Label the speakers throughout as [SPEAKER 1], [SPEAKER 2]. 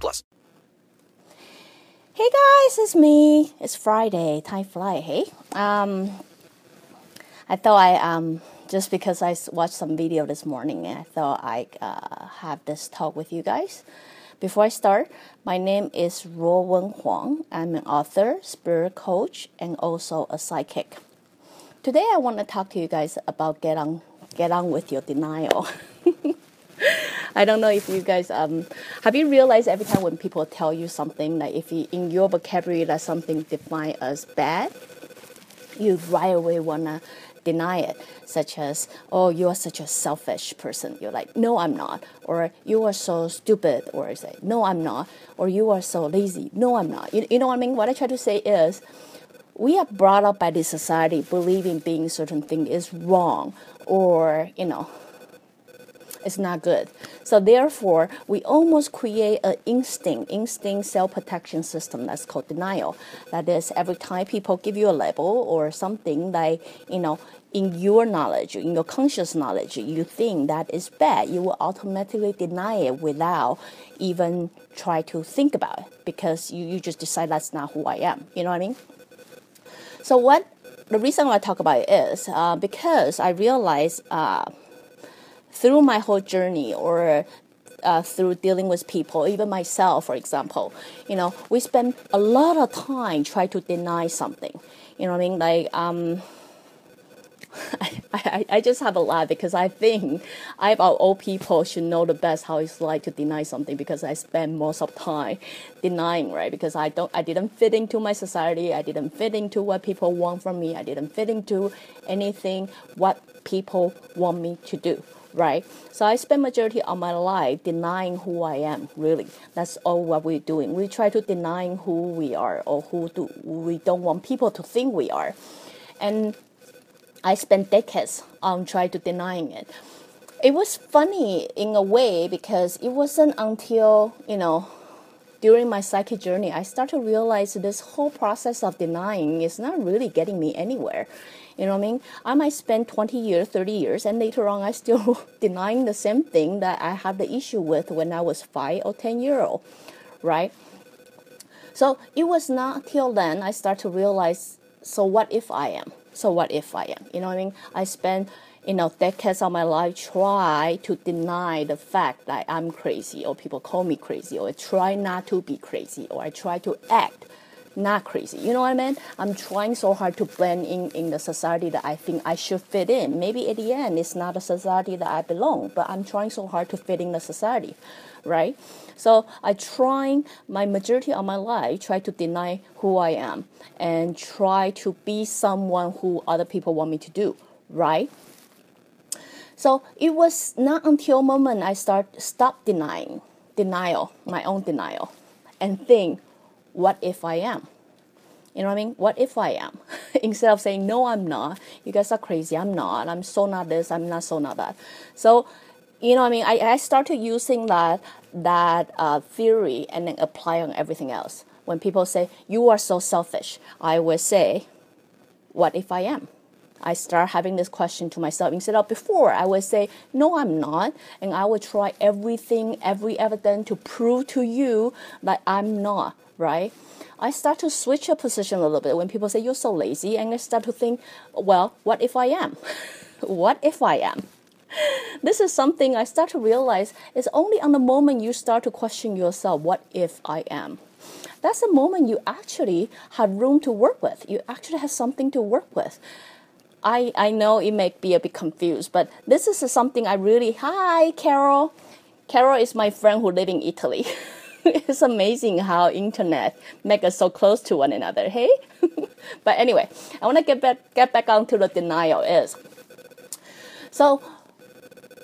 [SPEAKER 1] plus.
[SPEAKER 2] Hey guys, it's me. It's Friday. Time fly, hey? Um, I thought I um just because I watched some video this morning, I thought I uh, have this talk with you guys. Before I start, my name is Ruo Wen Huang. I'm an author, spirit coach, and also a psychic. Today, I want to talk to you guys about get on get on with your denial. I don't know if you guys um, have you realized every time when people tell you something like if you, in your vocabulary that something defined as bad, you right away wanna deny it, such as oh you are such a selfish person. You're like no I'm not, or you are so stupid, or I say no I'm not, or you are so lazy. No I'm not. You, you know what I mean? What I try to say is we are brought up by this society believing being certain thing is wrong or you know it's not good. So therefore, we almost create an instinct, instinct self-protection system that's called denial. That is, every time people give you a label or something like you know, in your knowledge, in your conscious knowledge, you think that is bad, you will automatically deny it without even try to think about it because you, you just decide that's not who I am. You know what I mean? So what the reason why I talk about it is uh, because I realize uh, through my whole journey or uh, through dealing with people, even myself, for example, you know, we spend a lot of time trying to deny something. You know what I mean? Like, um, I, I, I just have a laugh because I think I, our old people should know the best how it's like to deny something because I spend most of time denying, right? Because I don't, I didn't fit into my society. I didn't fit into what people want from me. I didn't fit into anything what people want me to do, right? So I spend majority of my life denying who I am. Really, that's all what we're doing. We try to deny who we are or who do we don't want people to think we are, and I spent decades on trying to denying it. It was funny in a way because it wasn't until you know during my psychic journey I start to realize this whole process of denying is not really getting me anywhere. You know what I mean? I might spend 20 years, 30 years, and later on I still denying the same thing that I had the issue with when I was five or 10 year old, right? So it was not till then I start to realize, so what if I am? So what if I am? You know what I mean? I spent you know decades of my life try to deny the fact that I'm crazy or people call me crazy or I try not to be crazy or I try to act not crazy. You know what I mean? I'm trying so hard to blend in in the society that I think I should fit in. Maybe at the end it's not a society that I belong, but I'm trying so hard to fit in the society, right? So I trying my majority of my life try to deny who I am and try to be someone who other people want me to do, right? So it was not until moment I start stop denying, denial, my own denial, and think, what if I am? You know what I mean? What if I am? Instead of saying, no, I'm not. You guys are crazy. I'm not. I'm so not this. I'm not so not that. So, you know what I mean? I, I started using that, that uh, theory and then apply on everything else. When people say, you are so selfish, I will say, what if I am? I start having this question to myself. Instead of oh, before I would say no I'm not. And I would try everything every evidence to prove to you that I'm not right? I start to switch a position a little bit when people say you're so lazy and I start to think well what if I am? What if I am? This is something I start to realize is only on the moment you start to question yourself what if I am? That's the moment you actually have room to work with. You actually have something to work with I, I know it may be a bit confused, but this is something I really. Hi, Carol. Carol is my friend who live in Italy. it's amazing how internet make us so close to one another. Hey, but anyway, I want to get back get back onto the denial is. So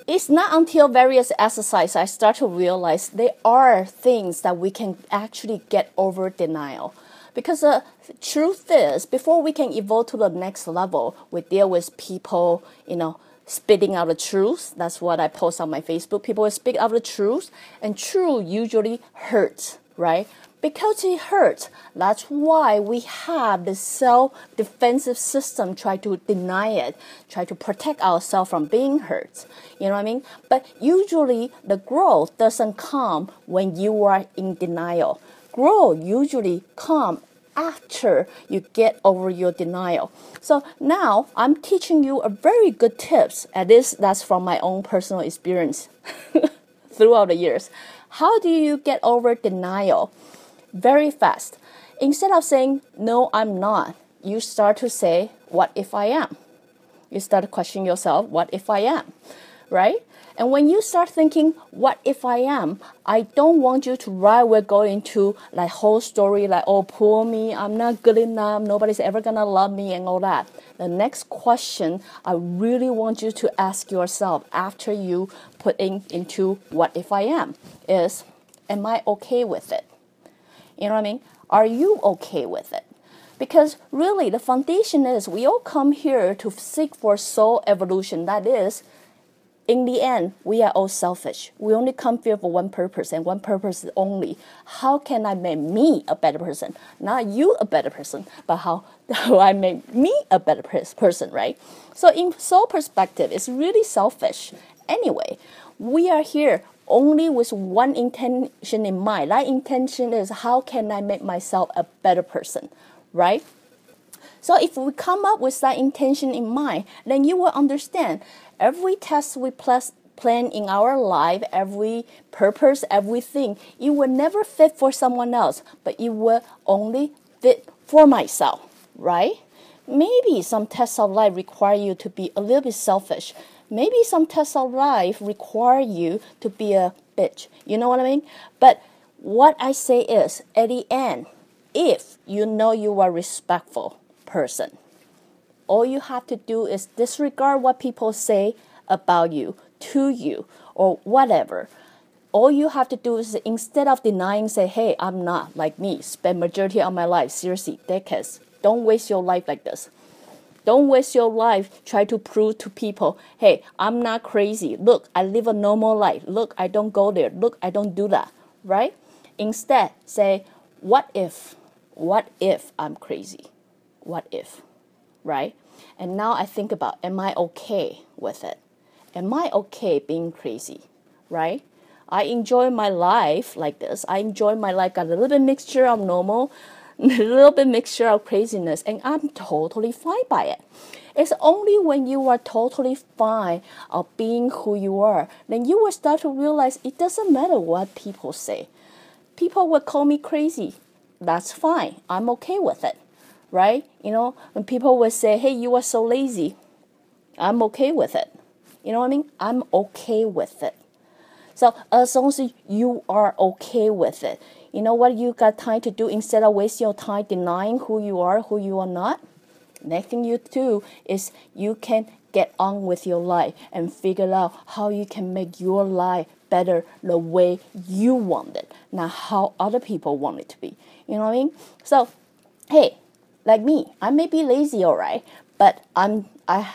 [SPEAKER 2] it's not until various exercise I start to realize there are things that we can actually get over denial. Because the truth is, before we can evolve to the next level, we deal with people, you know, spitting out the truth. That's what I post on my Facebook. People speak out the truth, and truth usually hurts, right? Because it hurts. That's why we have the self defensive system try to deny it, try to protect ourselves from being hurt. You know what I mean? But usually the growth doesn't come when you are in denial. Growth usually come after you get over your denial. So now I'm teaching you a very good tips. At this that's from my own personal experience throughout the years. How do you get over denial? Very fast. Instead of saying no, I'm not, you start to say, what if I am? You start to question yourself, what if I am? Right? And when you start thinking, what if I am? I don't want you to right away go into like whole story like, oh, poor me, I'm not good enough, nobody's ever gonna love me and all that. The next question I really want you to ask yourself after you put in into what if I am is, am I okay with it? You know what I mean? Are you okay with it? Because really, the foundation is we all come here to seek for soul evolution. That is, in the end, we are all selfish. We only come here for one purpose and one purpose only. How can I make me a better person? Not you a better person, but how do I make me a better person, right? So, in soul perspective, it's really selfish. Anyway, we are here only with one intention in mind. That intention is how can I make myself a better person, right? So if we come up with that intention in mind, then you will understand every test we plus plan in our life, every purpose, everything, it will never fit for someone else, but it will only fit for myself, right? Maybe some tests of life require you to be a little bit selfish. Maybe some tests of life require you to be a bitch. You know what I mean? But what I say is, at the end, if you know you are respectful, person. All you have to do is disregard what people say about you, to you, or whatever. All you have to do is instead of denying, say, hey, I'm not like me, spend majority of my life, seriously, decades. Don't waste your life like this. Don't waste your life try to prove to people, hey, I'm not crazy. Look, I live a normal life. Look, I don't go there. Look, I don't do that. Right? Instead, say, what if? What if I'm crazy? What if, right? And now I think about, am I okay with it? Am I okay being crazy, right? I enjoy my life like this. I enjoy my life a little bit mixture of normal, a little bit mixture of craziness, and I'm totally fine by it. It's only when you are totally fine of being who you are, then you will start to realize it doesn't matter what people say. People will call me crazy. That's fine. I'm okay with it right? You know, when people would say, hey, you are so lazy, I'm okay with it. You know what I mean? I'm okay with it. So as long as you are okay with it, you know what you got time to do instead of wasting your time denying who you are, who you are not? Next thing you do is you can get on with your life and figure out how you can make your life better the way you want it, not how other people want it to be. You know what I mean? So, hey, like me, I may be lazy, all right, but I'm I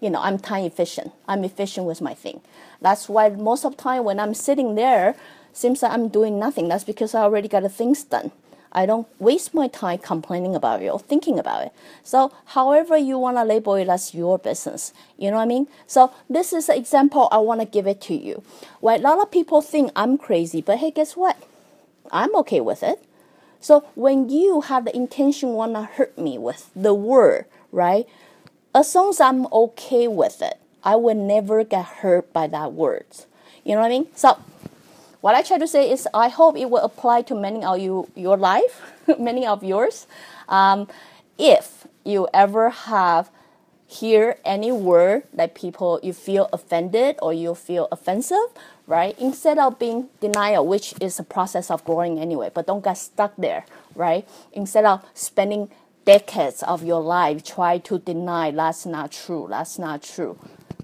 [SPEAKER 2] you know I'm time efficient. I'm efficient with my thing. That's why most of the time when I'm sitting there, seems like I'm doing nothing. That's because I already got the things done. I don't waste my time complaining about it or thinking about it. So, however you want to label it, that's your business. You know what I mean? So, this is an example I want to give it to you. Why a lot of people think I'm crazy, but hey, guess what? I'm okay with it. So when you have the intention wanna hurt me with the word, right? As long as I'm okay with it, I will never get hurt by that words. You know what I mean? So what I try to say is I hope it will apply to many of you your life, many of yours. Um, if you ever have hear any word that people you feel offended or you feel offensive right? Instead of being denial, which is a process of growing anyway, but don't get stuck there, right? Instead of spending decades of your life try to deny that's not true, that's not true.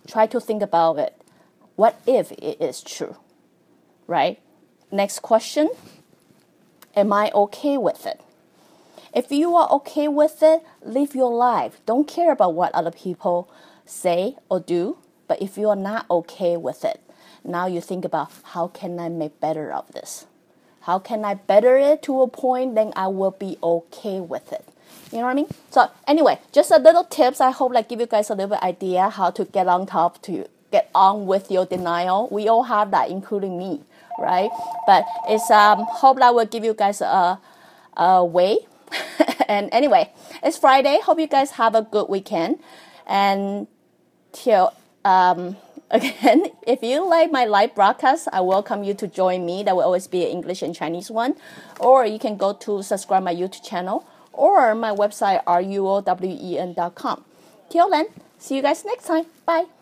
[SPEAKER 2] Try to think about it. What if it is true? Right? Next question Am I okay with it? If you are okay with it, live your life. Don't care about what other people say or do. But if you are not okay with it, now you think about how can I make better of this? How can I better it to a point then I will be okay with it? You know what I mean? So anyway, just a little tips. I hope like give you guys a little bit idea how to get on top to get on with your denial. We all have that, including me, right? But it's um hope that will give you guys a a way. and anyway, it's Friday. Hope you guys have a good weekend. And till um again, if you like my live broadcast, I welcome you to join me. That will always be an English and Chinese one. Or you can go to subscribe my YouTube channel or my website ruowen.com. Till then, see you guys next time. Bye.